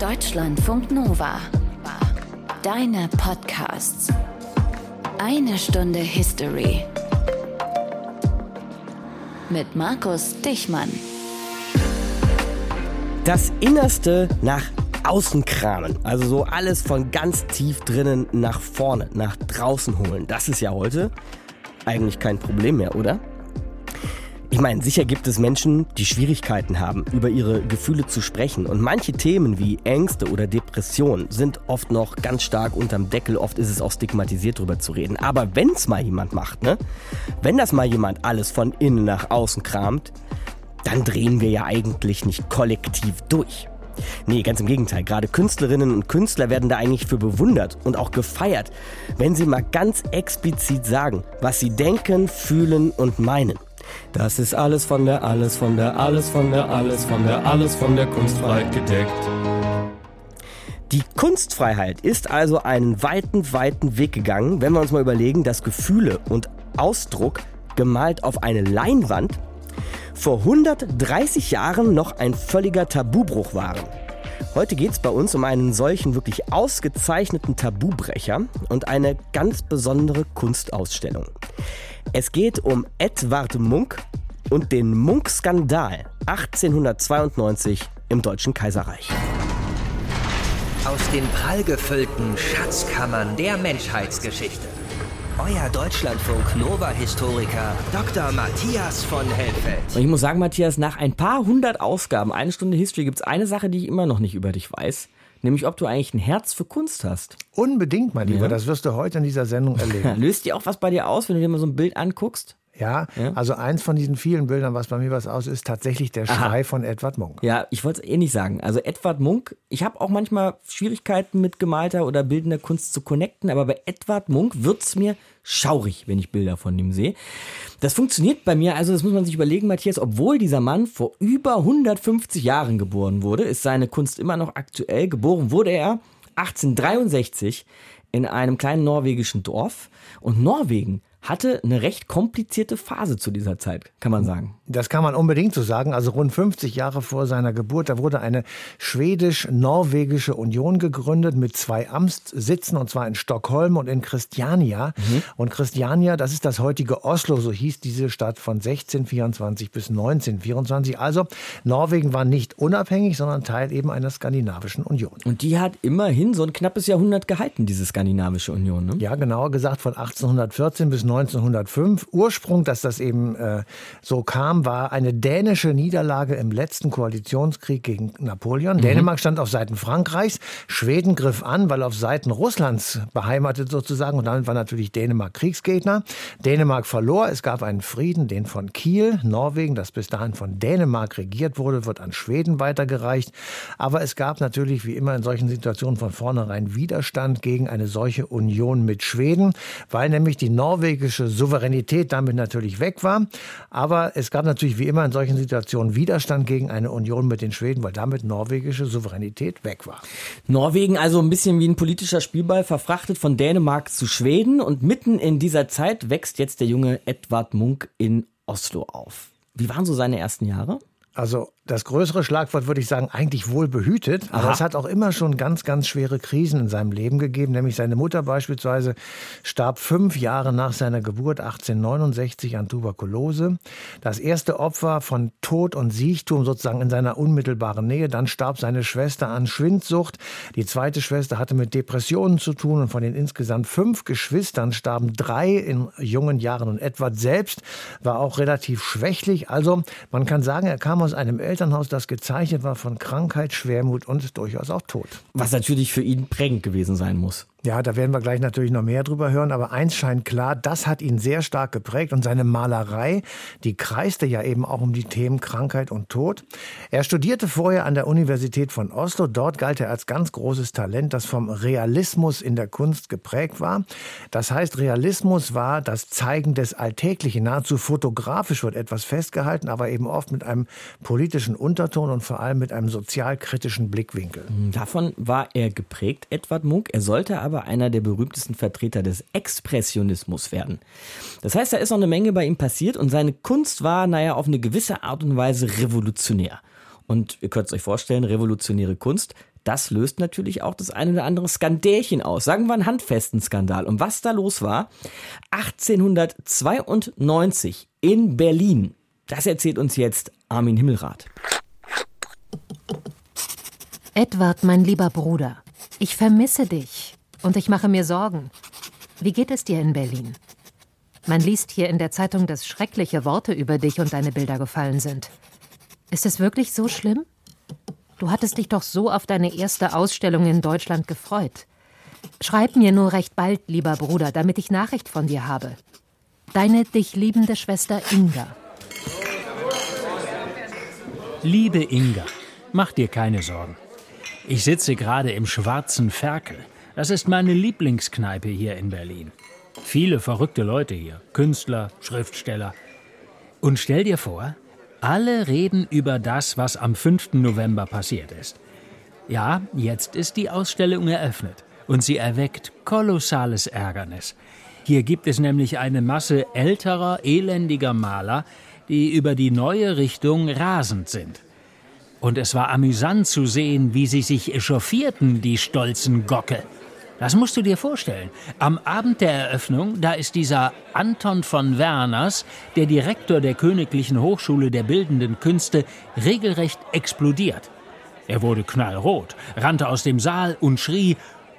Deutschlandfunk Nova. Deine Podcasts. Eine Stunde History. Mit Markus Dichmann. Das Innerste nach außen kramen. Also so alles von ganz tief drinnen nach vorne, nach draußen holen. Das ist ja heute eigentlich kein Problem mehr, oder? Ich meine, sicher gibt es Menschen, die Schwierigkeiten haben, über ihre Gefühle zu sprechen. Und manche Themen wie Ängste oder Depressionen sind oft noch ganz stark unterm Deckel. Oft ist es auch stigmatisiert, darüber zu reden. Aber wenn es mal jemand macht, ne? Wenn das mal jemand alles von innen nach außen kramt, dann drehen wir ja eigentlich nicht kollektiv durch. Nee, ganz im Gegenteil. Gerade Künstlerinnen und Künstler werden da eigentlich für bewundert und auch gefeiert, wenn sie mal ganz explizit sagen, was sie denken, fühlen und meinen. Das ist alles von der, alles von der, alles von der, alles von der, alles von der Kunstfreiheit gedeckt. Die Kunstfreiheit ist also einen weiten, weiten Weg gegangen, wenn wir uns mal überlegen, dass Gefühle und Ausdruck gemalt auf eine Leinwand vor 130 Jahren noch ein völliger Tabubruch waren. Heute geht es bei uns um einen solchen wirklich ausgezeichneten Tabubrecher und eine ganz besondere Kunstausstellung. Es geht um Edward Munk und den Munk-Skandal 1892 im Deutschen Kaiserreich. Aus den prallgefüllten Schatzkammern der Menschheitsgeschichte. Euer Deutschlandfunk Nova-Historiker Dr. Matthias von Helfeld. Und ich muss sagen, Matthias, nach ein paar hundert Ausgaben, eine Stunde History, gibt es eine Sache, die ich immer noch nicht über dich weiß nämlich ob du eigentlich ein Herz für Kunst hast. Unbedingt, mein Lieber, ja. das wirst du heute in dieser Sendung erleben. Löst dir auch was bei dir aus, wenn du dir mal so ein Bild anguckst? Ja, ja, also eins von diesen vielen Bildern, was bei mir was aus ist, tatsächlich der Schrei Aha. von Edward Munk. Ja, ich wollte es eh nicht sagen. Also Edward Munk, ich habe auch manchmal Schwierigkeiten mit gemalter oder bildender Kunst zu connecten, aber bei Edward Munk wird es mir schaurig, wenn ich Bilder von ihm sehe. Das funktioniert bei mir, also das muss man sich überlegen, Matthias, obwohl dieser Mann vor über 150 Jahren geboren wurde, ist seine Kunst immer noch aktuell. Geboren wurde er 1863 in einem kleinen norwegischen Dorf und Norwegen hatte eine recht komplizierte Phase zu dieser Zeit, kann man sagen. Das kann man unbedingt so sagen. Also rund 50 Jahre vor seiner Geburt, da wurde eine schwedisch-norwegische Union gegründet mit zwei Amtssitzen, und zwar in Stockholm und in Christiania. Mhm. Und Christiania, das ist das heutige Oslo, so hieß diese Stadt von 1624 bis 1924. Also Norwegen war nicht unabhängig, sondern Teil eben einer skandinavischen Union. Und die hat immerhin so ein knappes Jahrhundert gehalten, diese skandinavische Union. Ne? Ja, genauer gesagt von 1814 bis 1905. Ursprung, dass das eben äh, so kam, war eine dänische Niederlage im letzten Koalitionskrieg gegen Napoleon. Mhm. Dänemark stand auf Seiten Frankreichs, Schweden griff an, weil auf Seiten Russlands beheimatet sozusagen und damit war natürlich Dänemark Kriegsgegner. Dänemark verlor, es gab einen Frieden, den von Kiel, Norwegen, das bis dahin von Dänemark regiert wurde, wird an Schweden weitergereicht. Aber es gab natürlich wie immer in solchen Situationen von vornherein Widerstand gegen eine solche Union mit Schweden, weil nämlich die Norweger norwegische Souveränität damit natürlich weg war. Aber es gab natürlich wie immer in solchen Situationen Widerstand gegen eine Union mit den Schweden, weil damit norwegische Souveränität weg war. Norwegen also ein bisschen wie ein politischer Spielball, verfrachtet von Dänemark zu Schweden. Und mitten in dieser Zeit wächst jetzt der junge Edward Munk in Oslo auf. Wie waren so seine ersten Jahre? Also das größere Schlagwort würde ich sagen, eigentlich wohl behütet. Aber Aha. es hat auch immer schon ganz, ganz schwere Krisen in seinem Leben gegeben. Nämlich seine Mutter beispielsweise starb fünf Jahre nach seiner Geburt 1869 an Tuberkulose. Das erste Opfer von Tod und Siechtum sozusagen in seiner unmittelbaren Nähe. Dann starb seine Schwester an Schwindsucht. Die zweite Schwester hatte mit Depressionen zu tun. Und von den insgesamt fünf Geschwistern starben drei in jungen Jahren. Und Edward selbst war auch relativ schwächlich. Also man kann sagen, er kam aus einem Elternhaus, das gezeichnet war von Krankheit, Schwermut und durchaus auch Tod. Was natürlich für ihn prägend gewesen sein muss. Ja, da werden wir gleich natürlich noch mehr drüber hören, aber eins scheint klar, das hat ihn sehr stark geprägt und seine Malerei, die kreiste ja eben auch um die Themen Krankheit und Tod. Er studierte vorher an der Universität von Oslo, dort galt er als ganz großes Talent, das vom Realismus in der Kunst geprägt war. Das heißt, Realismus war das Zeigen des Alltäglichen, nahezu fotografisch wird etwas festgehalten, aber eben oft mit einem politischen Unterton und vor allem mit einem sozialkritischen Blickwinkel. Davon war er geprägt, Edward Munk. Er sollte aber einer der berühmtesten Vertreter des Expressionismus werden. Das heißt, da ist noch eine Menge bei ihm passiert und seine Kunst war, naja, auf eine gewisse Art und Weise revolutionär. Und ihr könnt es euch vorstellen, revolutionäre Kunst, das löst natürlich auch das eine oder andere Skandälchen aus. Sagen wir einen handfesten Skandal. Und was da los war, 1892 in Berlin, das erzählt uns jetzt Armin Himmelrath. Edward, mein lieber Bruder, ich vermisse dich und ich mache mir Sorgen. Wie geht es dir in Berlin? Man liest hier in der Zeitung, dass schreckliche Worte über dich und deine Bilder gefallen sind. Ist es wirklich so schlimm? Du hattest dich doch so auf deine erste Ausstellung in Deutschland gefreut. Schreib mir nur recht bald, lieber Bruder, damit ich Nachricht von dir habe. Deine dich liebende Schwester Inga. Liebe Inga, mach dir keine Sorgen. Ich sitze gerade im Schwarzen Ferkel. Das ist meine Lieblingskneipe hier in Berlin. Viele verrückte Leute hier, Künstler, Schriftsteller. Und stell dir vor, alle reden über das, was am 5. November passiert ist. Ja, jetzt ist die Ausstellung eröffnet und sie erweckt kolossales Ärgernis. Hier gibt es nämlich eine Masse älterer, elendiger Maler, die über die neue Richtung rasend sind. Und es war amüsant zu sehen, wie sie sich echauffierten, die stolzen Gocke. Das musst du dir vorstellen. Am Abend der Eröffnung, da ist dieser Anton von Werners, der Direktor der Königlichen Hochschule der Bildenden Künste, regelrecht explodiert. Er wurde knallrot, rannte aus dem Saal und schrie,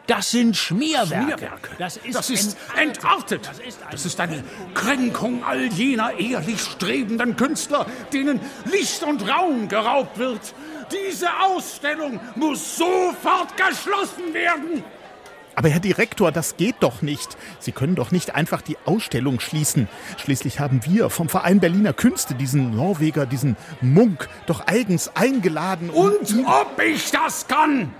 das sind Schmierwerke. Schmierwerke. Das ist, das ist entartet. Das ist, das ist eine Kränkung all jener ehrlich strebenden Künstler, denen Licht und Raum geraubt wird. Diese Ausstellung muss sofort geschlossen werden. Aber Herr Direktor, das geht doch nicht. Sie können doch nicht einfach die Ausstellung schließen. Schließlich haben wir vom Verein Berliner Künste diesen Norweger, diesen Munk, doch eigens eingeladen. Und, und ob ich das kann?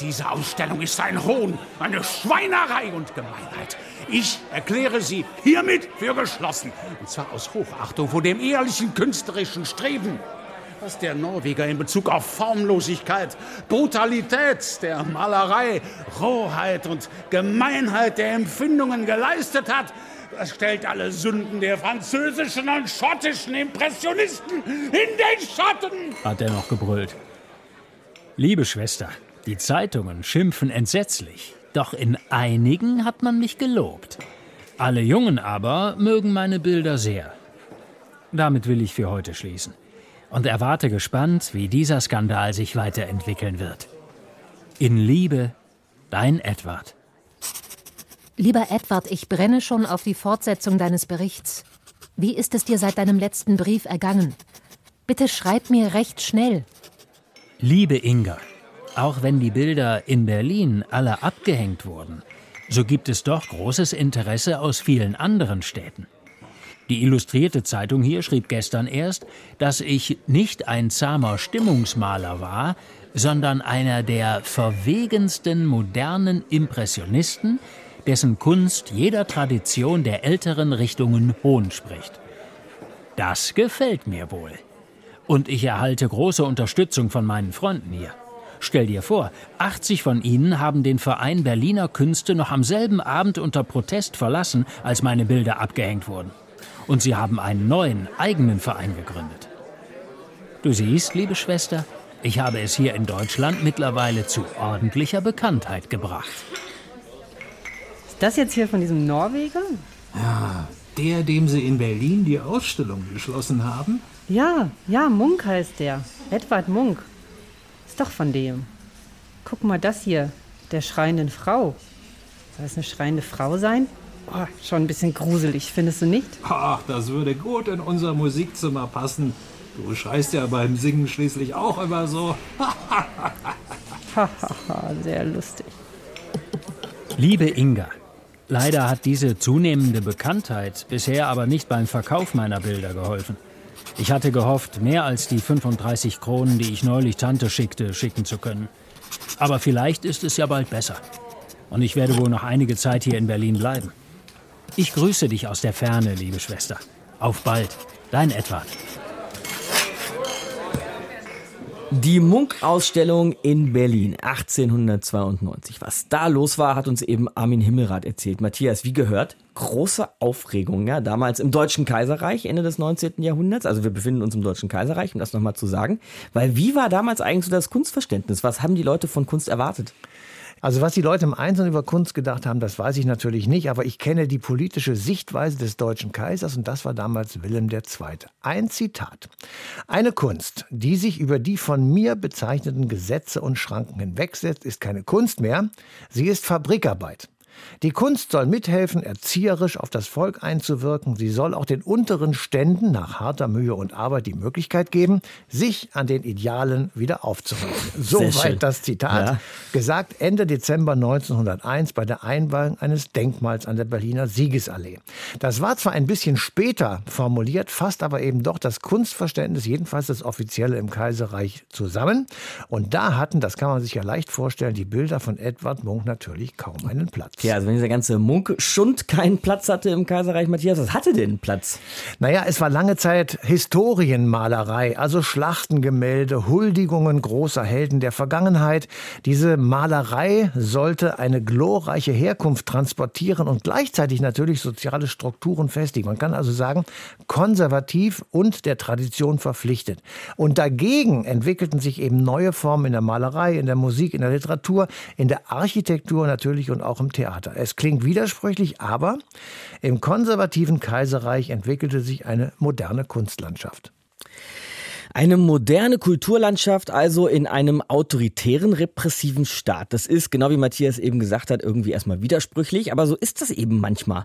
Diese Ausstellung ist ein Hohn, eine Schweinerei und Gemeinheit. Ich erkläre sie hiermit für geschlossen. Und zwar aus Hochachtung vor dem ehrlichen künstlerischen Streben was der Norweger in Bezug auf Formlosigkeit, Brutalität der Malerei, Rohheit und Gemeinheit der Empfindungen geleistet hat, das stellt alle Sünden der französischen und schottischen Impressionisten in den Schatten, hat er noch gebrüllt. Liebe Schwester, die Zeitungen schimpfen entsetzlich, doch in einigen hat man mich gelobt. Alle Jungen aber mögen meine Bilder sehr. Damit will ich für heute schließen und erwarte gespannt, wie dieser Skandal sich weiterentwickeln wird. In Liebe, dein Edward. Lieber Edward, ich brenne schon auf die Fortsetzung deines Berichts. Wie ist es dir seit deinem letzten Brief ergangen? Bitte schreib mir recht schnell. Liebe Inga, auch wenn die Bilder in Berlin alle abgehängt wurden, so gibt es doch großes Interesse aus vielen anderen Städten. Die Illustrierte Zeitung hier schrieb gestern erst, dass ich nicht ein zahmer Stimmungsmaler war, sondern einer der verwegensten modernen Impressionisten, dessen Kunst jeder Tradition der älteren Richtungen Hohn spricht. Das gefällt mir wohl. Und ich erhalte große Unterstützung von meinen Freunden hier. Stell dir vor, 80 von ihnen haben den Verein Berliner Künste noch am selben Abend unter Protest verlassen, als meine Bilder abgehängt wurden und sie haben einen neuen, eigenen Verein gegründet. Du siehst, liebe Schwester, ich habe es hier in Deutschland mittlerweile zu ordentlicher Bekanntheit gebracht. Ist das jetzt hier von diesem Norweger? Ja, der, dem sie in Berlin die Ausstellung geschlossen haben? Ja, ja, Munk heißt der. Edward Munk. Ist doch von dem. Guck mal das hier, der schreienden Frau. Soll es eine schreiende Frau sein? Oh, schon ein bisschen gruselig, findest du nicht? Ach, das würde gut in unser Musikzimmer passen. Du schreist ja beim Singen schließlich auch immer so. Sehr lustig. Liebe Inga, leider hat diese zunehmende Bekanntheit bisher aber nicht beim Verkauf meiner Bilder geholfen. Ich hatte gehofft, mehr als die 35 Kronen, die ich neulich Tante schickte, schicken zu können. Aber vielleicht ist es ja bald besser. Und ich werde wohl noch einige Zeit hier in Berlin bleiben. Ich grüße dich aus der Ferne, liebe Schwester. Auf bald, dein Edward. Die Munk-Ausstellung in Berlin 1892. Was da los war, hat uns eben Armin Himmelrath erzählt. Matthias, wie gehört, große Aufregung, ja, damals im Deutschen Kaiserreich, Ende des 19. Jahrhunderts. Also wir befinden uns im Deutschen Kaiserreich, um das nochmal zu sagen. Weil wie war damals eigentlich so das Kunstverständnis? Was haben die Leute von Kunst erwartet? Also was die Leute im Einzelnen über Kunst gedacht haben, das weiß ich natürlich nicht, aber ich kenne die politische Sichtweise des deutschen Kaisers und das war damals Wilhelm II. Ein Zitat. Eine Kunst, die sich über die von mir bezeichneten Gesetze und Schranken hinwegsetzt, ist keine Kunst mehr, sie ist Fabrikarbeit. Die Kunst soll mithelfen, erzieherisch auf das Volk einzuwirken. Sie soll auch den unteren Ständen nach harter Mühe und Arbeit die Möglichkeit geben, sich an den Idealen wieder aufzurichten. Soweit das Zitat. Ja. Gesagt Ende Dezember 1901 bei der Einweihung eines Denkmals an der Berliner Siegesallee. Das war zwar ein bisschen später formuliert, fasst aber eben doch das Kunstverständnis, jedenfalls das offizielle im Kaiserreich, zusammen. Und da hatten, das kann man sich ja leicht vorstellen, die Bilder von Edward Munk natürlich kaum einen Platz. Ja, also wenn dieser ganze Munk-Schund keinen Platz hatte im Kaiserreich, Matthias, was hatte denn Platz? Naja, es war lange Zeit Historienmalerei, also Schlachtengemälde, Huldigungen großer Helden der Vergangenheit. Diese Malerei sollte eine glorreiche Herkunft transportieren und gleichzeitig natürlich soziale Strukturen festigen. Man kann also sagen, konservativ und der Tradition verpflichtet. Und dagegen entwickelten sich eben neue Formen in der Malerei, in der Musik, in der Literatur, in der Architektur natürlich und auch im Theater. Theater. Es klingt widersprüchlich, aber im konservativen Kaiserreich entwickelte sich eine moderne Kunstlandschaft. Eine moderne Kulturlandschaft also in einem autoritären, repressiven Staat. Das ist, genau wie Matthias eben gesagt hat, irgendwie erstmal widersprüchlich, aber so ist das eben manchmal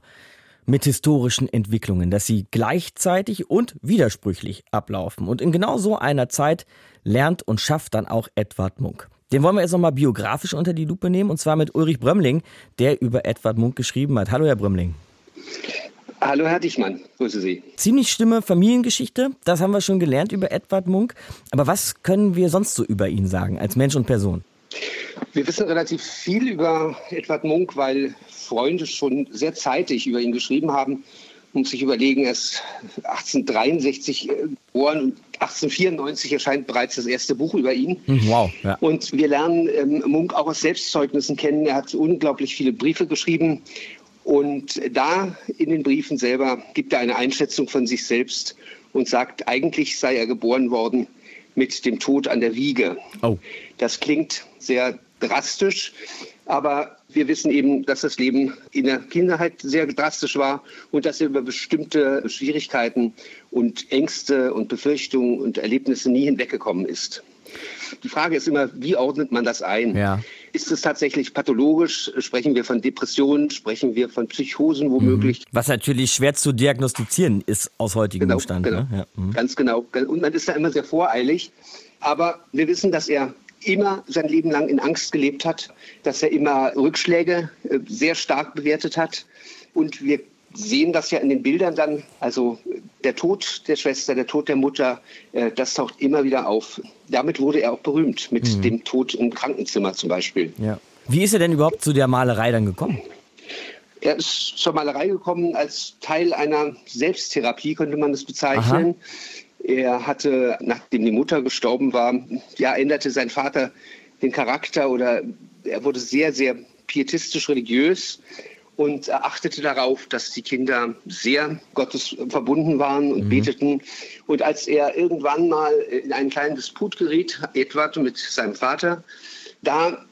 mit historischen Entwicklungen, dass sie gleichzeitig und widersprüchlich ablaufen. Und in genau so einer Zeit lernt und schafft dann auch Edward Munk. Den wollen wir jetzt nochmal biografisch unter die Lupe nehmen, und zwar mit Ulrich Brömmling, der über Edward Munk geschrieben hat. Hallo, Herr Brömmling. Hallo, Herr Dichmann. Grüße Sie. Ziemlich schlimme Familiengeschichte, das haben wir schon gelernt über Edward Munk. Aber was können wir sonst so über ihn sagen, als Mensch und Person? Wir wissen relativ viel über Edward Munk, weil Freunde schon sehr zeitig über ihn geschrieben haben muss sich überlegen, er ist 1863 geboren und 1894 erscheint bereits das erste Buch über ihn. Hm, wow. Ja. Und wir lernen ähm, Munk auch aus Selbstzeugnissen kennen. Er hat unglaublich viele Briefe geschrieben. Und da in den Briefen selber gibt er eine Einschätzung von sich selbst und sagt, eigentlich sei er geboren worden mit dem Tod an der Wiege. Oh. Das klingt sehr drastisch, aber wir wissen eben, dass das Leben in der Kindheit sehr drastisch war und dass er über bestimmte Schwierigkeiten und Ängste und Befürchtungen und Erlebnisse nie hinweggekommen ist. Die Frage ist immer, wie ordnet man das ein? Ja. Ist es tatsächlich pathologisch? Sprechen wir von Depressionen? Sprechen wir von Psychosen womöglich? Mhm. Was natürlich schwer zu diagnostizieren ist aus heutigem genau, Stand. Genau. Ne? Ja. Mhm. Ganz genau. Und man ist da immer sehr voreilig. Aber wir wissen, dass er immer sein Leben lang in Angst gelebt hat, dass er immer Rückschläge äh, sehr stark bewertet hat. Und wir sehen das ja in den Bildern dann, also der Tod der Schwester, der Tod der Mutter, äh, das taucht immer wieder auf. Damit wurde er auch berühmt, mit mhm. dem Tod im Krankenzimmer zum Beispiel. Ja. Wie ist er denn überhaupt zu der Malerei dann gekommen? Er ist zur Malerei gekommen als Teil einer Selbsttherapie, könnte man das bezeichnen. Aha. Er hatte, nachdem die Mutter gestorben war, ja, änderte sein Vater den Charakter oder er wurde sehr, sehr pietistisch religiös und achtete darauf, dass die Kinder sehr Gottes verbunden waren und mhm. beteten. Und als er irgendwann mal in einen kleinen Disput geriet, Edward mit seinem Vater, da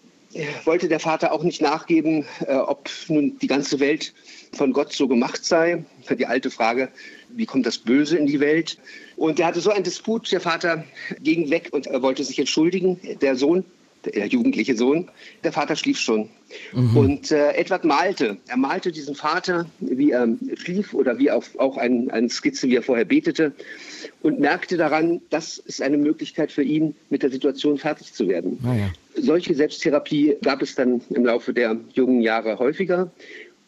wollte der Vater auch nicht nachgeben, äh, ob nun die ganze Welt von Gott so gemacht sei. Die alte Frage, wie kommt das Böse in die Welt? Und er hatte so einen Disput, der Vater ging weg und er wollte sich entschuldigen. Der Sohn, der jugendliche Sohn, der Vater schlief schon. Mhm. Und äh, Edward malte. Er malte diesen Vater, wie er schlief oder wie auch, auch ein, eine Skizze, wie er vorher betete und merkte daran, das ist eine Möglichkeit für ihn, mit der Situation fertig zu werden. Ah, ja. Solche Selbsttherapie gab es dann im Laufe der jungen Jahre häufiger.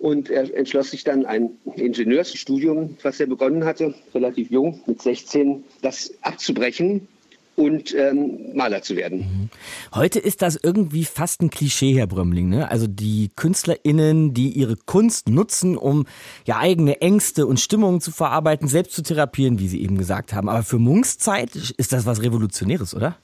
Und er entschloss sich dann, ein Ingenieursstudium, was er begonnen hatte, relativ jung, mit 16, das abzubrechen und ähm, Maler zu werden. Mhm. Heute ist das irgendwie fast ein Klischee, Herr Brömmling. Ne? Also die KünstlerInnen, die ihre Kunst nutzen, um ja eigene Ängste und Stimmungen zu verarbeiten, selbst zu therapieren, wie Sie eben gesagt haben. Aber für Munks Zeit ist das was Revolutionäres, oder?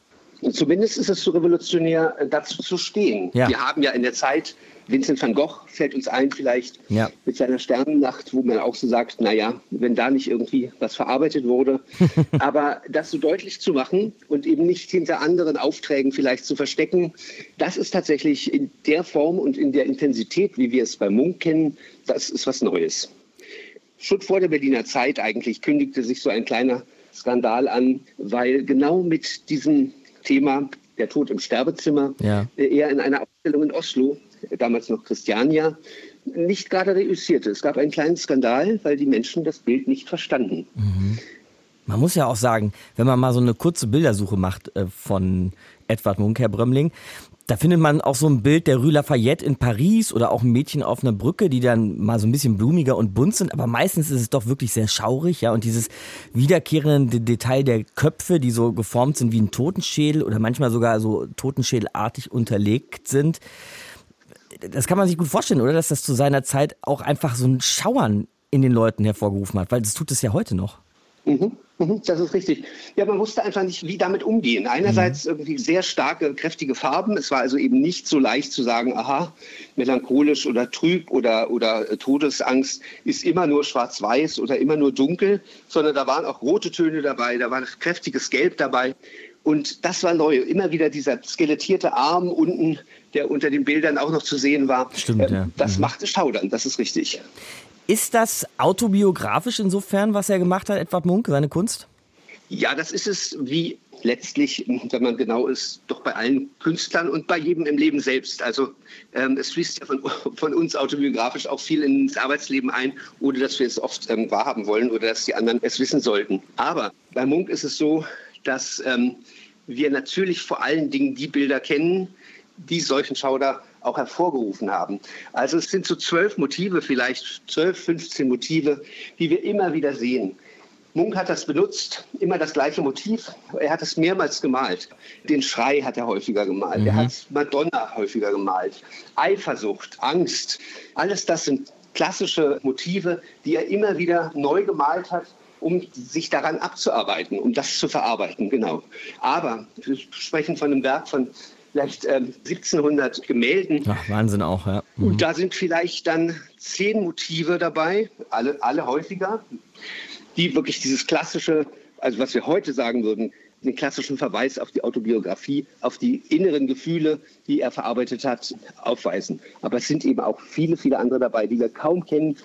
Zumindest ist es so revolutionär, äh, dazu zu stehen. Ja. Wir haben ja in der Zeit, Vincent van Gogh fällt uns ein vielleicht Ja. mit seiner Sternennacht, wo man auch so sagt, naja, wenn da nicht irgendwie was verarbeitet wurde. Aber das so deutlich zu machen und eben nicht hinter anderen Aufträgen vielleicht zu verstecken, das ist tatsächlich in der Form und in der Intensität, wie wir es bei Munk kennen, das ist was Neues. Schon vor der Berliner Zeit eigentlich kündigte sich so ein kleiner Skandal an, weil genau mit diesem Thema der Tod im Sterbezimmer Ja. äh, er in einer Ausstellung in Oslo, äh, damals noch Christiania, nicht gerade reüssierte. Es gab einen kleinen Skandal, weil die Menschen das Bild nicht verstanden. Man muss ja auch sagen, wenn man mal so eine kurze Bildersuche macht äh, von Edward Munk, Herr Brömling, da findet man auch so ein Bild der Rue Lafayette in Paris oder auch ein Mädchen auf einer Brücke, die dann mal so ein bisschen blumiger und bunt sind, aber meistens ist es doch wirklich sehr schaurig, ja, und dieses wiederkehrende Detail der Köpfe, die so geformt sind wie ein Totenschädel oder manchmal sogar so totenschädelartig unterlegt sind. Das kann man sich gut vorstellen, oder? Dass das zu seiner Zeit auch einfach so ein Schauern in den Leuten hervorgerufen hat, weil das tut es ja heute noch. Mhm, mhm, das ist richtig. Ja, man wusste einfach nicht, wie damit umgehen. Einerseits irgendwie sehr starke, kräftige Farben. Es war also eben nicht so leicht zu sagen, aha, melancholisch oder trüb oder, oder äh, Todesangst ist immer nur schwarz-weiß oder immer nur dunkel, sondern da waren auch rote Töne dabei, da war kräftiges Gelb dabei. Und das war neu. Immer wieder dieser skelettierte Arm unten, der unter den Bildern auch noch zu sehen war. Stimmt, Ähm, ja. Das Mhm. machte Schaudern, das ist richtig. Ist das autobiografisch insofern, was er gemacht hat, Edward Munk, seine Kunst? Ja, das ist es wie letztlich, wenn man genau ist, doch bei allen Künstlern und bei jedem im Leben selbst. Also ähm, es fließt ja von, von uns autobiografisch auch viel ins Arbeitsleben ein, ohne dass wir es oft ähm, wahrhaben wollen oder dass die anderen es wissen sollten. Aber bei Munk ist es so, dass ähm, wir natürlich vor allen Dingen die Bilder kennen, die solchen Schauder auch hervorgerufen haben. Also es sind so zwölf Motive, vielleicht zwölf, 15 Motive, die wir immer wieder sehen. Munk hat das benutzt, immer das gleiche Motiv. Er hat es mehrmals gemalt. Den Schrei hat er häufiger gemalt. Er hat Madonna häufiger gemalt. Eifersucht, Angst, alles das sind klassische Motive, die er immer wieder neu gemalt hat, um sich daran abzuarbeiten, um das zu verarbeiten, genau. Aber wir sprechen von einem Werk von vielleicht ähm, 1700 Gemälden. Ach, Wahnsinn auch, ja. Mhm. Und da sind vielleicht dann zehn Motive dabei, alle, alle häufiger, die wirklich dieses klassische, also was wir heute sagen würden, den klassischen Verweis auf die Autobiografie, auf die inneren Gefühle, die er verarbeitet hat, aufweisen. Aber es sind eben auch viele, viele andere dabei, die wir kaum kennen.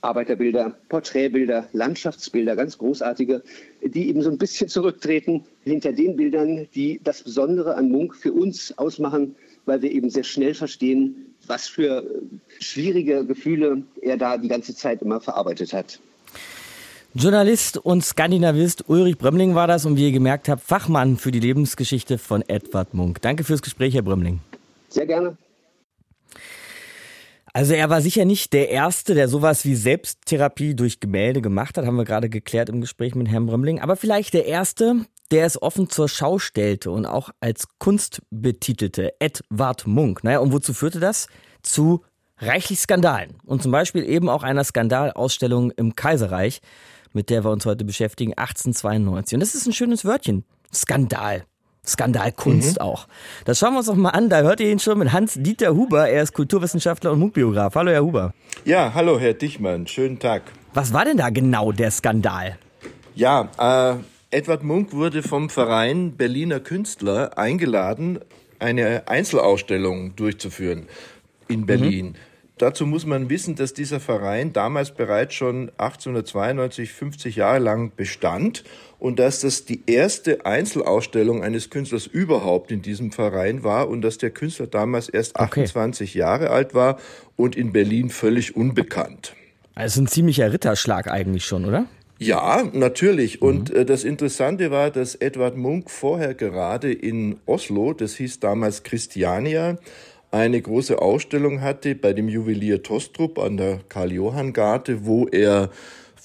Arbeiterbilder, Porträtbilder, Landschaftsbilder, ganz großartige, die eben so ein bisschen zurücktreten hinter den Bildern, die das Besondere an Munk für uns ausmachen, weil wir eben sehr schnell verstehen, was für schwierige Gefühle er da die ganze Zeit immer verarbeitet hat. Journalist und Skandinavist Ulrich Brömling war das und wie ihr gemerkt habt, Fachmann für die Lebensgeschichte von Edward Munk. Danke fürs Gespräch, Herr Brömling. Sehr gerne. Also er war sicher nicht der Erste, der sowas wie Selbsttherapie durch Gemälde gemacht hat, haben wir gerade geklärt im Gespräch mit Herrn Brömling, aber vielleicht der Erste, der es offen zur Schau stellte und auch als Kunst betitelte, Edward Munk. Naja, und wozu führte das? Zu reichlich Skandalen und zum Beispiel eben auch einer Skandalausstellung im Kaiserreich, mit der wir uns heute beschäftigen, 1892. Und das ist ein schönes Wörtchen, Skandal. Skandalkunst auch. Das schauen wir uns doch mal an. Da hört ihr ihn schon mit Hans-Dieter Huber. Er ist Kulturwissenschaftler und Munkbiograf. Hallo, Herr Huber. Ja, hallo, Herr Dichmann. Schönen Tag. Was war denn da genau der Skandal? Ja, äh, Edward Munk wurde vom Verein Berliner Künstler eingeladen, eine Einzelausstellung durchzuführen in Berlin. Dazu muss man wissen, dass dieser Verein damals bereits schon 1892, 50 Jahre lang bestand und dass das die erste Einzelausstellung eines Künstlers überhaupt in diesem Verein war und dass der Künstler damals erst 28 Jahre alt war und in Berlin völlig unbekannt. Also ein ziemlicher Ritterschlag eigentlich schon, oder? Ja, natürlich. Und äh, das Interessante war, dass Edward Munk vorher gerade in Oslo, das hieß damals Christiania, eine große Ausstellung hatte bei dem Juwelier Tostrup an der Karl-Johann-Garte, wo er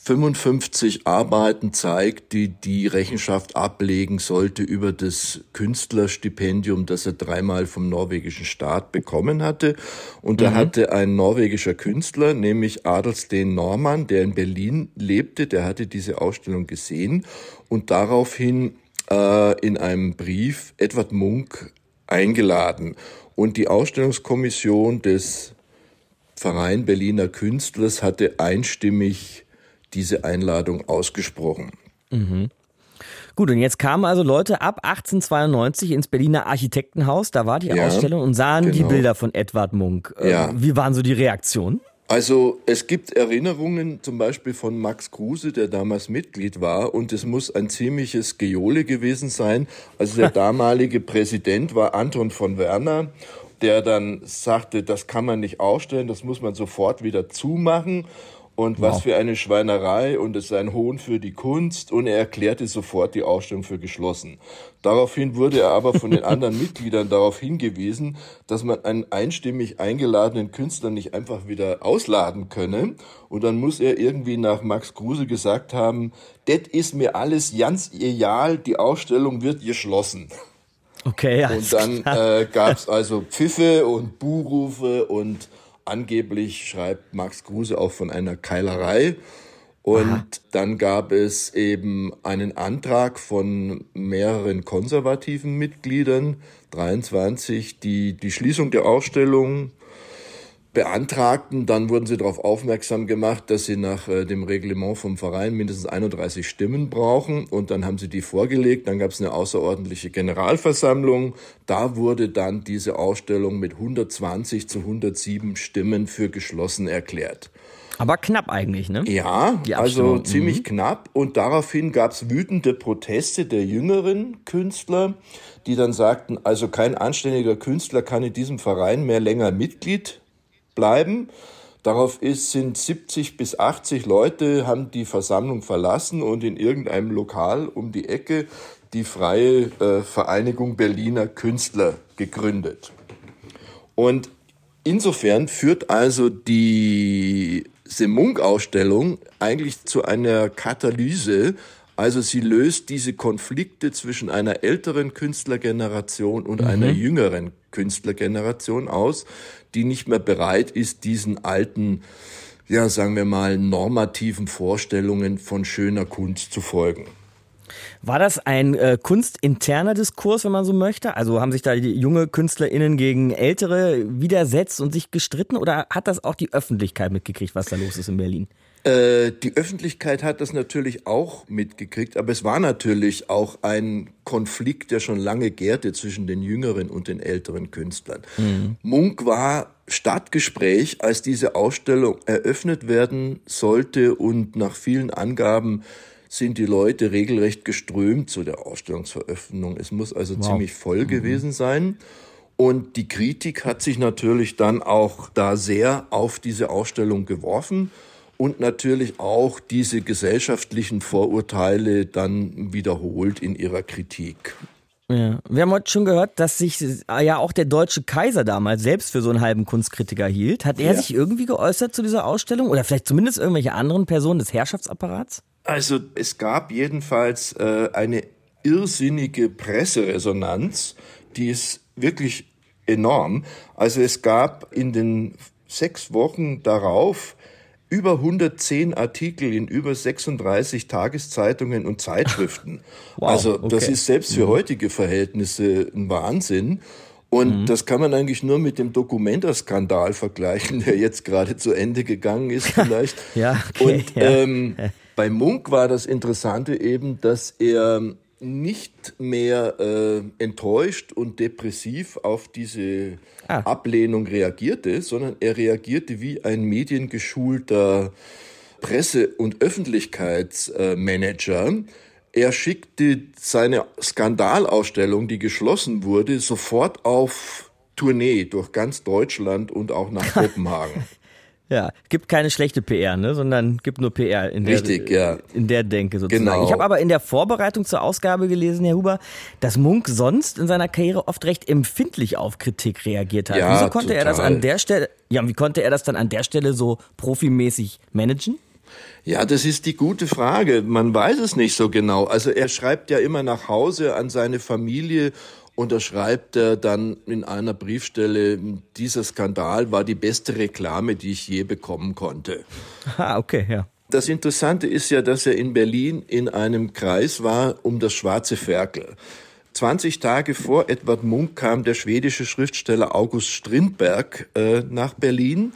55 Arbeiten zeigt, die die Rechenschaft ablegen sollte über das Künstlerstipendium, das er dreimal vom norwegischen Staat bekommen hatte. Und da Mhm. hatte ein norwegischer Künstler, nämlich Adelsten Normann, der in Berlin lebte, der hatte diese Ausstellung gesehen und daraufhin äh, in einem Brief Edward Munk eingeladen. Und die Ausstellungskommission des Verein Berliner Künstlers hatte einstimmig diese Einladung ausgesprochen. Mhm. Gut, und jetzt kamen also Leute ab 1892 ins Berliner Architektenhaus, da war die ja, Ausstellung und sahen genau. die Bilder von Edward Munk. Äh, ja. Wie waren so die Reaktionen? Also es gibt Erinnerungen zum Beispiel von Max Kruse, der damals Mitglied war, und es muss ein ziemliches Geole gewesen sein. Also der damalige Präsident war Anton von Werner, der dann sagte, das kann man nicht ausstellen, das muss man sofort wieder zumachen und wow. was für eine Schweinerei und es ist ein Hohn für die Kunst und er erklärte sofort die Ausstellung für geschlossen. Daraufhin wurde er aber von den anderen Mitgliedern darauf hingewiesen, dass man einen einstimmig eingeladenen Künstler nicht einfach wieder ausladen könne und dann muss er irgendwie nach Max Kruse gesagt haben, das ist mir alles ganz egal, die Ausstellung wird geschlossen. Okay, ja. Und dann äh, gab es also Pfiffe und Buhrufe und Angeblich schreibt Max Kruse auch von einer Keilerei. Und Aha. dann gab es eben einen Antrag von mehreren konservativen Mitgliedern, 23, die die Schließung der Ausstellung beantragten. Dann wurden sie darauf aufmerksam gemacht, dass sie nach äh, dem Reglement vom Verein mindestens 31 Stimmen brauchen. Und dann haben sie die vorgelegt. Dann gab es eine außerordentliche Generalversammlung. Da wurde dann diese Ausstellung mit 120 zu 107 Stimmen für geschlossen erklärt. Aber knapp eigentlich, ne? Ja, also ziemlich mhm. knapp. Und daraufhin gab es wütende Proteste der jüngeren Künstler, die dann sagten, also kein anständiger Künstler kann in diesem Verein mehr länger Mitglied bleiben. Darauf ist, sind 70 bis 80 Leute, haben die Versammlung verlassen und in irgendeinem Lokal um die Ecke die Freie äh, Vereinigung Berliner Künstler gegründet. Und insofern führt also die Semunk-Ausstellung eigentlich zu einer Katalyse. Also sie löst diese Konflikte zwischen einer älteren Künstlergeneration und mhm. einer jüngeren Künstlergeneration aus, die nicht mehr bereit ist, diesen alten, ja, sagen wir mal, normativen Vorstellungen von schöner Kunst zu folgen. War das ein äh, kunstinterner Diskurs, wenn man so möchte? Also haben sich da die junge KünstlerInnen gegen ältere widersetzt und sich gestritten oder hat das auch die Öffentlichkeit mitgekriegt, was da los ist in Berlin? Äh, die Öffentlichkeit hat das natürlich auch mitgekriegt, aber es war natürlich auch ein Konflikt, der schon lange gärte zwischen den jüngeren und den älteren Künstlern. Mhm. Munk war Stadtgespräch, als diese Ausstellung eröffnet werden sollte und nach vielen Angaben sind die Leute regelrecht geströmt zu der Ausstellungsveröffnung. Es muss also wow. ziemlich voll mhm. gewesen sein. Und die Kritik hat sich natürlich dann auch da sehr auf diese Ausstellung geworfen und natürlich auch diese gesellschaftlichen Vorurteile dann wiederholt in ihrer Kritik. Ja. Wir haben heute schon gehört, dass sich äh, ja auch der deutsche Kaiser damals selbst für so einen halben Kunstkritiker hielt. Hat er ja. sich irgendwie geäußert zu dieser Ausstellung oder vielleicht zumindest irgendwelche anderen Personen des Herrschaftsapparats? Also es gab jedenfalls äh, eine irrsinnige Presseresonanz, die ist wirklich enorm. Also es gab in den sechs Wochen darauf über 110 Artikel in über 36 Tageszeitungen und Zeitschriften. wow, also das okay. ist selbst für mhm. heutige Verhältnisse ein Wahnsinn. Und mhm. das kann man eigentlich nur mit dem Documenta-Skandal vergleichen, der jetzt gerade zu Ende gegangen ist vielleicht. ja, okay, und ja. Ähm, bei Munk war das Interessante eben, dass er nicht mehr äh, enttäuscht und depressiv auf diese ah. Ablehnung reagierte, sondern er reagierte wie ein mediengeschulter Presse- und Öffentlichkeitsmanager. Er schickte seine Skandalausstellung, die geschlossen wurde, sofort auf Tournee durch ganz Deutschland und auch nach Kopenhagen. Ja, gibt keine schlechte PR, ne, sondern gibt nur PR in der, Richtig, ja. in der Denke sozusagen. Genau. Ich habe aber in der Vorbereitung zur Ausgabe gelesen, Herr Huber, dass Munk sonst in seiner Karriere oft recht empfindlich auf Kritik reagiert hat. Ja, Wieso konnte total. er das an der Stelle, ja, wie konnte er das dann an der Stelle so profimäßig managen? Ja, das ist die gute Frage. Man weiß es nicht so genau. Also er schreibt ja immer nach Hause an seine Familie unterschreibt er dann in einer Briefstelle, dieser Skandal war die beste Reklame, die ich je bekommen konnte. Ah, okay, ja. Das Interessante ist ja, dass er in Berlin in einem Kreis war um das Schwarze Ferkel. 20 Tage vor Edward Munk kam der schwedische Schriftsteller August Strindberg äh, nach Berlin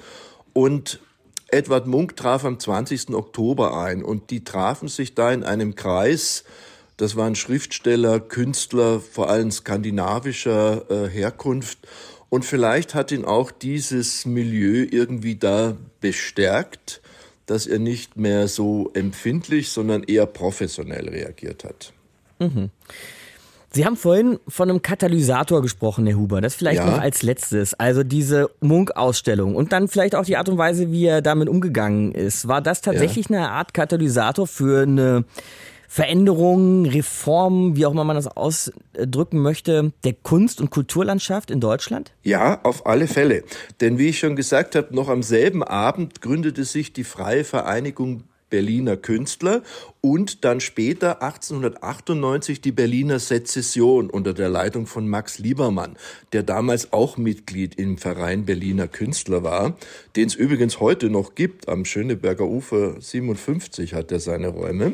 und Edward Munk traf am 20. Oktober ein und die trafen sich da in einem Kreis, das waren Schriftsteller, Künstler, vor allem skandinavischer äh, Herkunft. Und vielleicht hat ihn auch dieses Milieu irgendwie da bestärkt, dass er nicht mehr so empfindlich, sondern eher professionell reagiert hat. Mhm. Sie haben vorhin von einem Katalysator gesprochen, Herr Huber. Das vielleicht ja. noch als letztes. Also diese Munk-Ausstellung und dann vielleicht auch die Art und Weise, wie er damit umgegangen ist. War das tatsächlich ja. eine Art Katalysator für eine Veränderung, Reform, wie auch immer man das ausdrücken möchte, der Kunst- und Kulturlandschaft in Deutschland? Ja, auf alle Fälle. Denn wie ich schon gesagt habe, noch am selben Abend gründete sich die Freie Vereinigung Berliner Künstler und dann später 1898 die Berliner Sezession unter der Leitung von Max Liebermann, der damals auch Mitglied im Verein Berliner Künstler war, den es übrigens heute noch gibt. Am Schöneberger Ufer 57 hat er seine Räume.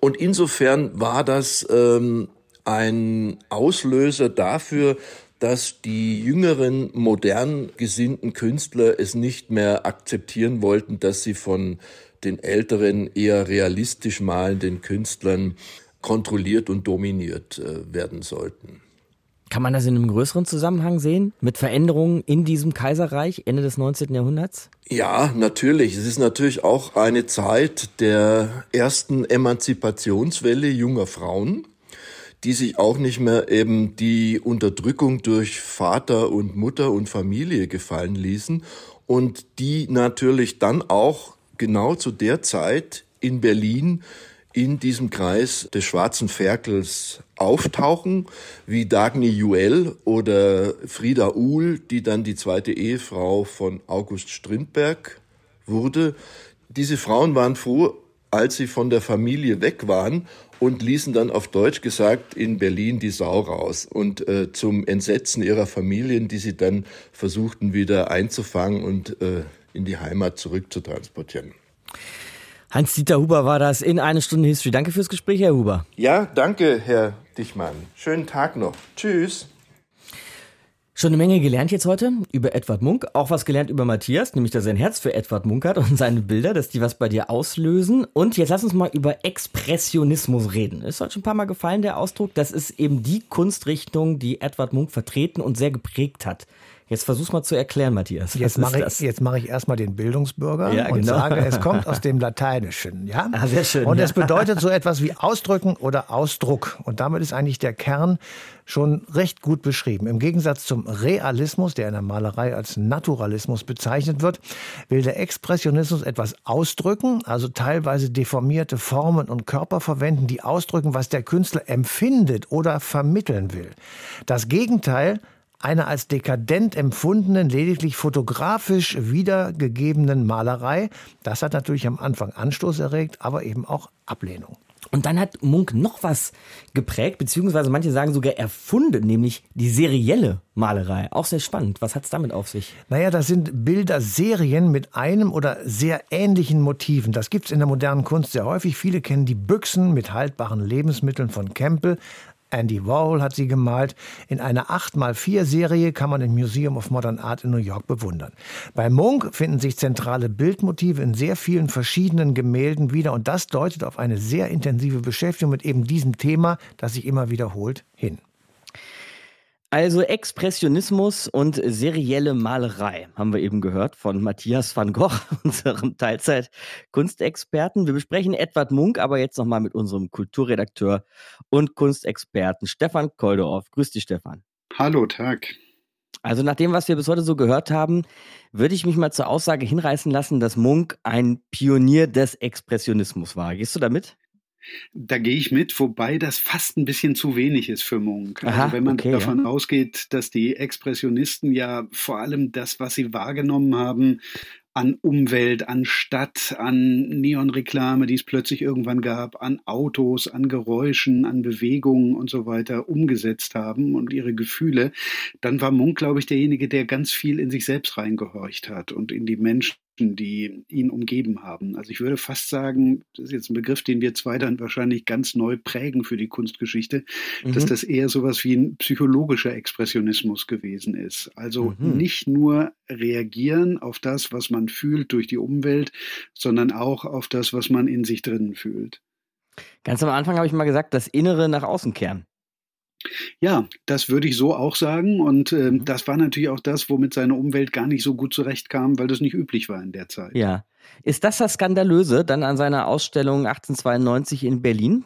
Und insofern war das ähm, ein Auslöser dafür, dass die jüngeren, modern gesinnten Künstler es nicht mehr akzeptieren wollten, dass sie von den älteren, eher realistisch malenden Künstlern kontrolliert und dominiert äh, werden sollten. Kann man das in einem größeren Zusammenhang sehen mit Veränderungen in diesem Kaiserreich Ende des 19. Jahrhunderts? Ja, natürlich. Es ist natürlich auch eine Zeit der ersten Emanzipationswelle junger Frauen, die sich auch nicht mehr eben die Unterdrückung durch Vater und Mutter und Familie gefallen ließen und die natürlich dann auch genau zu der Zeit in Berlin in diesem Kreis des schwarzen Ferkels auftauchen, wie Dagny Juell oder Frieda Uhl, die dann die zweite Ehefrau von August Strindberg wurde. Diese Frauen waren froh, als sie von der Familie weg waren und ließen dann auf Deutsch gesagt in Berlin die Sau raus und äh, zum Entsetzen ihrer Familien, die sie dann versuchten wieder einzufangen und äh, in die Heimat zurückzutransportieren. Hans-Dieter Huber war das in eine Stunde History. Danke fürs Gespräch, Herr Huber. Ja, danke, Herr Dichmann. Schönen Tag noch. Tschüss. Schon eine Menge gelernt jetzt heute über Edward Munk. Auch was gelernt über Matthias, nämlich dass er ein Herz für Edward Munk hat und seine Bilder, dass die was bei dir auslösen. Und jetzt lass uns mal über Expressionismus reden. Ist heute schon ein paar Mal gefallen, der Ausdruck. Das ist eben die Kunstrichtung, die Edward Munk vertreten und sehr geprägt hat. Jetzt versuch's mal zu erklären, Matthias. jetzt mache ich, jetzt mache ich erstmal den Bildungsbürger ja, und genau. sage, es kommt aus dem Lateinischen, ja? Ah, sehr schön. Und es bedeutet so etwas wie Ausdrücken oder Ausdruck. Und damit ist eigentlich der Kern schon recht gut beschrieben. Im Gegensatz zum Realismus, der in der Malerei als Naturalismus bezeichnet wird, will der Expressionismus etwas ausdrücken, also teilweise deformierte Formen und Körper verwenden, die ausdrücken, was der Künstler empfindet oder vermitteln will. Das Gegenteil einer als dekadent empfundenen, lediglich fotografisch wiedergegebenen Malerei. Das hat natürlich am Anfang Anstoß erregt, aber eben auch Ablehnung. Und dann hat Munk noch was geprägt, beziehungsweise manche sagen sogar erfunden, nämlich die serielle Malerei. Auch sehr spannend. Was hat es damit auf sich? Naja, das sind Bilderserien mit einem oder sehr ähnlichen Motiven. Das gibt es in der modernen Kunst sehr häufig. Viele kennen die Büchsen mit haltbaren Lebensmitteln von Campbell. Andy Warhol hat sie gemalt. In einer 8x4-Serie kann man im Museum of Modern Art in New York bewundern. Bei Munk finden sich zentrale Bildmotive in sehr vielen verschiedenen Gemälden wieder und das deutet auf eine sehr intensive Beschäftigung mit eben diesem Thema, das sich immer wiederholt, hin. Also Expressionismus und serielle Malerei haben wir eben gehört von Matthias van Gogh, unserem Teilzeit-Kunstexperten. Wir besprechen Edward Munk, aber jetzt nochmal mit unserem Kulturredakteur und Kunstexperten Stefan Koldorf. Grüß dich, Stefan. Hallo, Tag. Also nach dem, was wir bis heute so gehört haben, würde ich mich mal zur Aussage hinreißen lassen, dass Munk ein Pionier des Expressionismus war. Gehst du damit? Da gehe ich mit, wobei das fast ein bisschen zu wenig ist für Munk. Aha, also wenn man okay, davon ja. ausgeht, dass die Expressionisten ja vor allem das, was sie wahrgenommen haben, an Umwelt, an Stadt, an Neonreklame, die es plötzlich irgendwann gab, an Autos, an Geräuschen, an Bewegungen und so weiter umgesetzt haben und ihre Gefühle, dann war Munk, glaube ich, derjenige, der ganz viel in sich selbst reingehorcht hat und in die Menschen die ihn umgeben haben. Also ich würde fast sagen, das ist jetzt ein Begriff, den wir zwei dann wahrscheinlich ganz neu prägen für die Kunstgeschichte, mhm. dass das eher sowas wie ein psychologischer Expressionismus gewesen ist. Also mhm. nicht nur reagieren auf das, was man fühlt durch die Umwelt, sondern auch auf das, was man in sich drinnen fühlt. Ganz am Anfang habe ich mal gesagt, das Innere nach außen kehren. Ja, das würde ich so auch sagen. Und äh, mhm. das war natürlich auch das, womit seine Umwelt gar nicht so gut zurechtkam, weil das nicht üblich war in der Zeit. Ja. Ist das das Skandalöse dann an seiner Ausstellung 1892 in Berlin?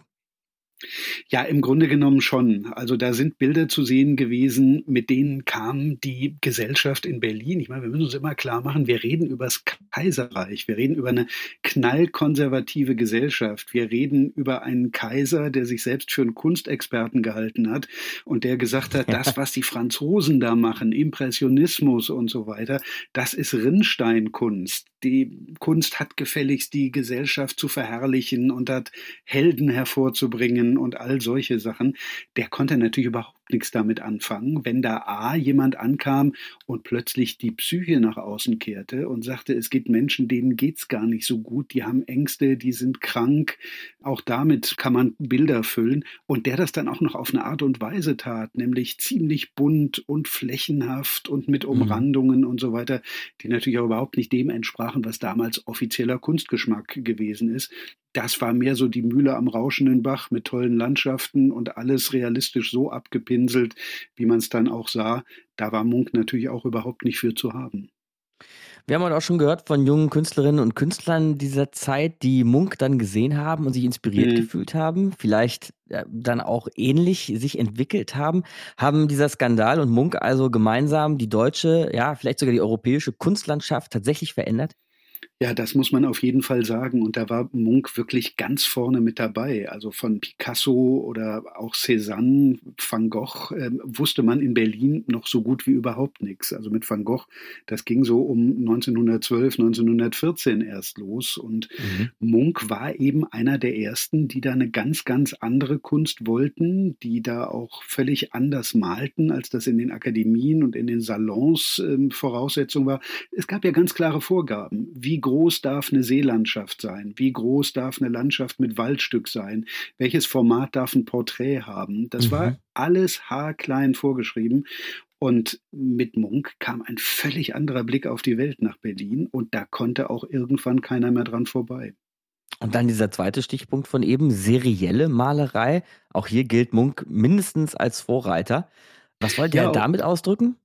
Ja, im Grunde genommen schon. Also da sind Bilder zu sehen gewesen, mit denen kam die Gesellschaft in Berlin. Ich meine, wir müssen uns immer klar machen, wir reden über das Kaiserreich, wir reden über eine knallkonservative Gesellschaft, wir reden über einen Kaiser, der sich selbst für einen Kunstexperten gehalten hat und der gesagt hat, das, was die Franzosen da machen, Impressionismus und so weiter, das ist Rinnsteinkunst. Die Kunst hat gefälligst die Gesellschaft zu verherrlichen und hat Helden hervorzubringen und all solche Sachen, der konnte natürlich überhaupt nichts damit anfangen, wenn da A jemand ankam und plötzlich die Psyche nach außen kehrte und sagte, es gibt Menschen, denen geht's gar nicht so gut, die haben Ängste, die sind krank, auch damit kann man Bilder füllen und der das dann auch noch auf eine Art und Weise tat, nämlich ziemlich bunt und flächenhaft und mit mhm. Umrandungen mhm. und so weiter, die natürlich auch überhaupt nicht dem entsprachen, was damals offizieller Kunstgeschmack gewesen ist. Das war mehr so die Mühle am rauschenden Bach mit tollen Landschaften und alles realistisch so abgepinnt gepinselt, wie man es dann auch sah. Da war Munk natürlich auch überhaupt nicht für zu haben. Wir haben heute auch schon gehört von jungen Künstlerinnen und Künstlern dieser Zeit, die Munk dann gesehen haben und sich inspiriert mhm. gefühlt haben, vielleicht äh, dann auch ähnlich sich entwickelt haben. Haben dieser Skandal und Munk also gemeinsam die deutsche, ja, vielleicht sogar die europäische Kunstlandschaft tatsächlich verändert? Ja, das muss man auf jeden Fall sagen. Und da war Munk wirklich ganz vorne mit dabei. Also von Picasso oder auch Cézanne, Van Gogh äh, wusste man in Berlin noch so gut wie überhaupt nichts. Also mit Van Gogh, das ging so um 1912, 1914 erst los. Und mhm. Munk war eben einer der ersten, die da eine ganz, ganz andere Kunst wollten, die da auch völlig anders malten, als das in den Akademien und in den Salons äh, Voraussetzung war. Es gab ja ganz klare Vorgaben. Wie groß darf eine Seelandschaft sein? Wie groß darf eine Landschaft mit Waldstück sein? Welches Format darf ein Porträt haben? Das mhm. war alles haarklein vorgeschrieben. Und mit Munk kam ein völlig anderer Blick auf die Welt nach Berlin und da konnte auch irgendwann keiner mehr dran vorbei. Und dann dieser zweite Stichpunkt von eben, serielle Malerei. Auch hier gilt Munk mindestens als Vorreiter. Was wollte ja, er damit ausdrücken?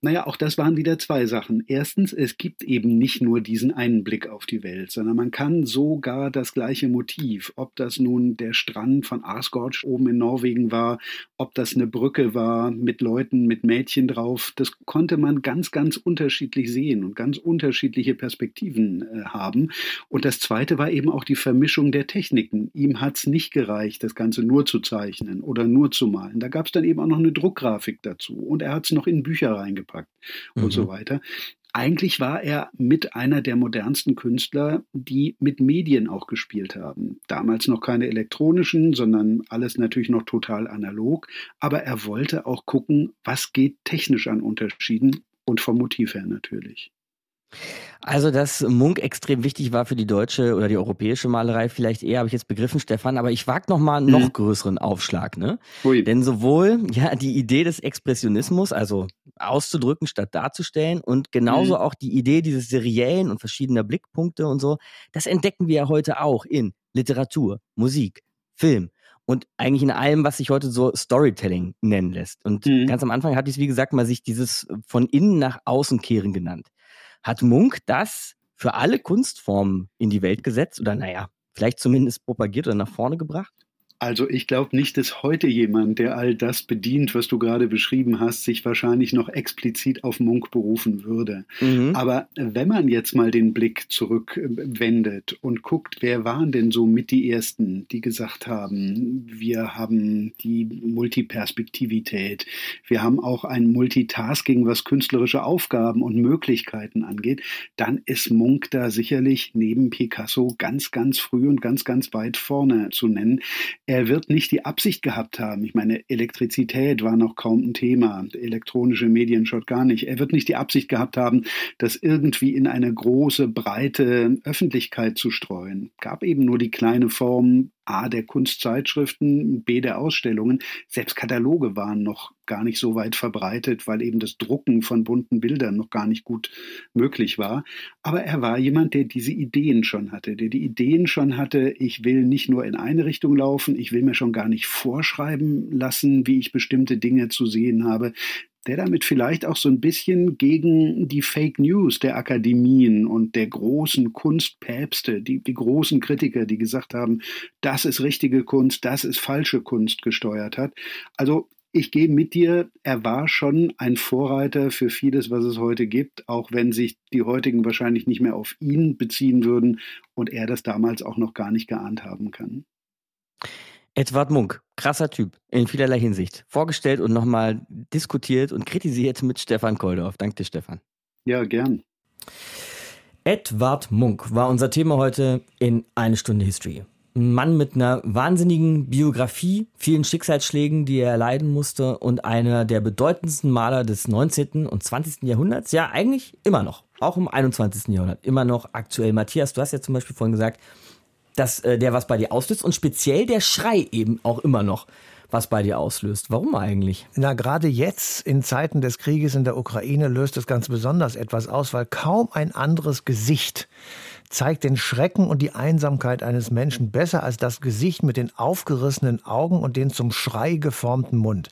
Naja, auch das waren wieder zwei Sachen. Erstens, es gibt eben nicht nur diesen einen Blick auf die Welt, sondern man kann sogar das gleiche Motiv, ob das nun der Strand von Arsgård oben in Norwegen war, ob das eine Brücke war mit Leuten, mit Mädchen drauf, das konnte man ganz, ganz unterschiedlich sehen und ganz unterschiedliche Perspektiven äh, haben. Und das zweite war eben auch die Vermischung der Techniken. Ihm hat es nicht gereicht, das Ganze nur zu zeichnen oder nur zu malen. Da gab es dann eben auch noch eine Druckgrafik dazu und er hat es noch in Bücher Bücher reingepackt mhm. und so mhm. weiter. Eigentlich war er mit einer der modernsten Künstler, die mit Medien auch gespielt haben. Damals noch keine elektronischen, sondern alles natürlich noch total analog. Aber er wollte auch gucken, was geht technisch an Unterschieden und vom Motiv her natürlich. Also, dass Munk extrem wichtig war für die deutsche oder die europäische Malerei, vielleicht eher, habe ich jetzt begriffen, Stefan, aber ich wage noch mal einen noch mhm. größeren Aufschlag, ne? Ui. Denn sowohl ja die Idee des Expressionismus, also auszudrücken statt darzustellen, und genauso mhm. auch die Idee dieses seriellen und verschiedener Blickpunkte und so, das entdecken wir ja heute auch in Literatur, Musik, Film und eigentlich in allem, was sich heute so Storytelling nennen lässt. Und mhm. ganz am Anfang hatte ich es, wie gesagt, mal sich dieses von innen nach außen kehren genannt. Hat Munk das für alle Kunstformen in die Welt gesetzt oder naja, vielleicht zumindest propagiert oder nach vorne gebracht? Also ich glaube nicht, dass heute jemand, der all das bedient, was du gerade beschrieben hast, sich wahrscheinlich noch explizit auf Munk berufen würde. Mhm. Aber wenn man jetzt mal den Blick zurückwendet und guckt, wer waren denn so mit die Ersten, die gesagt haben, wir haben die Multiperspektivität, wir haben auch ein Multitasking, was künstlerische Aufgaben und Möglichkeiten angeht, dann ist Munk da sicherlich neben Picasso ganz, ganz früh und ganz, ganz weit vorne zu nennen er wird nicht die Absicht gehabt haben. Ich meine, Elektrizität war noch kaum ein Thema, elektronische Medien schon gar nicht. Er wird nicht die Absicht gehabt haben, das irgendwie in eine große, breite Öffentlichkeit zu streuen. Gab eben nur die kleine Form A der Kunstzeitschriften, B der Ausstellungen. Selbst Kataloge waren noch gar nicht so weit verbreitet, weil eben das Drucken von bunten Bildern noch gar nicht gut möglich war. Aber er war jemand, der diese Ideen schon hatte, der die Ideen schon hatte, ich will nicht nur in eine Richtung laufen, ich will mir schon gar nicht vorschreiben lassen, wie ich bestimmte Dinge zu sehen habe der damit vielleicht auch so ein bisschen gegen die Fake News der Akademien und der großen Kunstpäpste, die, die großen Kritiker, die gesagt haben, das ist richtige Kunst, das ist falsche Kunst gesteuert hat. Also ich gehe mit dir, er war schon ein Vorreiter für vieles, was es heute gibt, auch wenn sich die heutigen wahrscheinlich nicht mehr auf ihn beziehen würden und er das damals auch noch gar nicht geahnt haben kann. Edward Munk, krasser Typ in vielerlei Hinsicht. Vorgestellt und nochmal diskutiert und kritisiert mit Stefan Koldorf. Danke dir, Stefan. Ja, gern. Edward Munk war unser Thema heute in Eine Stunde History. Ein Mann mit einer wahnsinnigen Biografie, vielen Schicksalsschlägen, die er erleiden musste und einer der bedeutendsten Maler des 19. und 20. Jahrhunderts. Ja, eigentlich immer noch. Auch im 21. Jahrhundert. Immer noch aktuell. Matthias, du hast ja zum Beispiel vorhin gesagt, dass äh, der was bei dir auslöst und speziell der Schrei eben auch immer noch was bei dir auslöst. Warum eigentlich? Na, gerade jetzt in Zeiten des Krieges in der Ukraine löst es ganz besonders etwas aus, weil kaum ein anderes Gesicht zeigt den Schrecken und die Einsamkeit eines Menschen besser als das Gesicht mit den aufgerissenen Augen und den zum Schrei geformten Mund.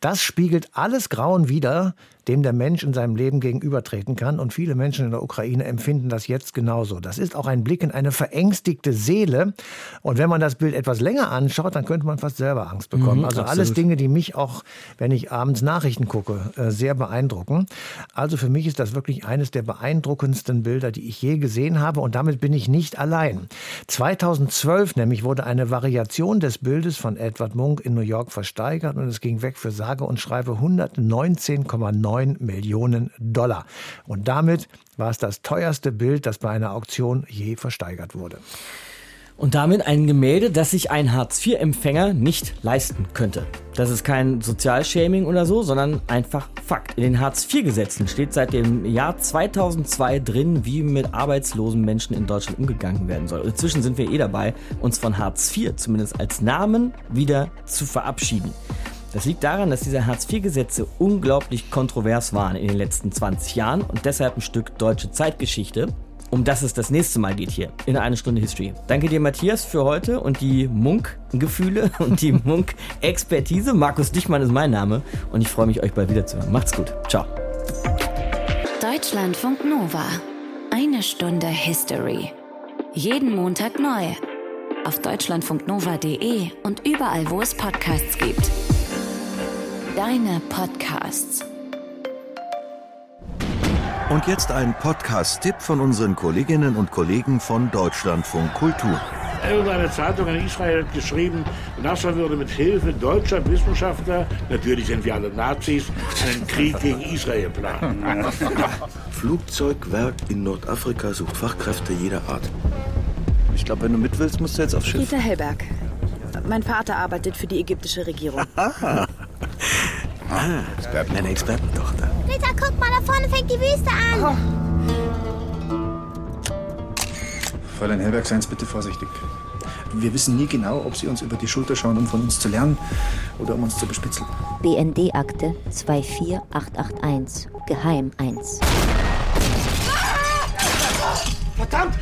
Das spiegelt alles Grauen wider, dem der Mensch in seinem Leben gegenübertreten kann. Und viele Menschen in der Ukraine empfinden das jetzt genauso. Das ist auch ein Blick in eine verängstigte Seele. Und wenn man das Bild etwas länger anschaut, dann könnte man fast selber Angst bekommen. Mhm, also absolut. alles Dinge, die mich auch, wenn ich abends Nachrichten gucke, äh, sehr beeindrucken. Also für mich ist das wirklich eines der beeindruckendsten Bilder, die ich je gesehen habe. Und damit bin ich nicht allein. 2012 nämlich wurde eine Variation des Bildes von Edward Munk in New York versteigert und es ging weg für sage und schreibe 119,9 9 Millionen Dollar. Und damit war es das teuerste Bild, das bei einer Auktion je versteigert wurde. Und damit ein Gemälde, das sich ein Hartz-IV-Empfänger nicht leisten könnte. Das ist kein Sozialshaming oder so, sondern einfach Fakt. In den Hartz-IV-Gesetzen steht seit dem Jahr 2002 drin, wie mit arbeitslosen Menschen in Deutschland umgegangen werden soll. inzwischen sind wir eh dabei, uns von Hartz IV zumindest als Namen wieder zu verabschieden. Das liegt daran, dass diese Hartz-IV-Gesetze unglaublich kontrovers waren in den letzten 20 Jahren und deshalb ein Stück deutsche Zeitgeschichte, um das es das nächste Mal geht hier in einer Stunde History. Danke dir, Matthias, für heute und die Munk-Gefühle und die Munk-Expertise. Markus Dichmann ist mein Name und ich freue mich, euch bald wiederzuhören. Macht's gut. Ciao. Deutschlandfunk Nova. Eine Stunde History. Jeden Montag neu. Auf deutschlandfunknova.de und überall, wo es Podcasts gibt. Deine Podcasts. Und jetzt ein Podcast-Tipp von unseren Kolleginnen und Kollegen von Deutschlandfunk Kultur. Irgendeine Zeitung in Israel hat geschrieben, NASA würde mit Hilfe deutscher Wissenschaftler, natürlich sind wir alle Nazis, einen Krieg gegen Israel planen. Flugzeugwerk in Nordafrika sucht Fachkräfte jeder Art. Ich glaube, wenn du mit willst, musst du jetzt aufs Schiff. Peter Hellberg. Mein Vater arbeitet für die ägyptische Regierung. Ah, Experten. Eine Expertentochter. Rita, guck mal, da vorne fängt die Wüste an. Fräulein Hellberg, seien Sie bitte vorsichtig. Wir wissen nie genau, ob Sie uns über die Schulter schauen, um von uns zu lernen oder um uns zu bespitzeln. BND-Akte 24881, Geheim 1. Verdammt!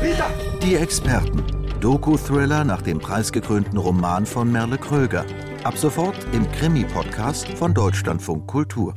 Rita! Die Experten. Doku-Thriller nach dem preisgekrönten Roman von Merle Kröger. Ab sofort im Krimi-Podcast von Deutschlandfunk Kultur.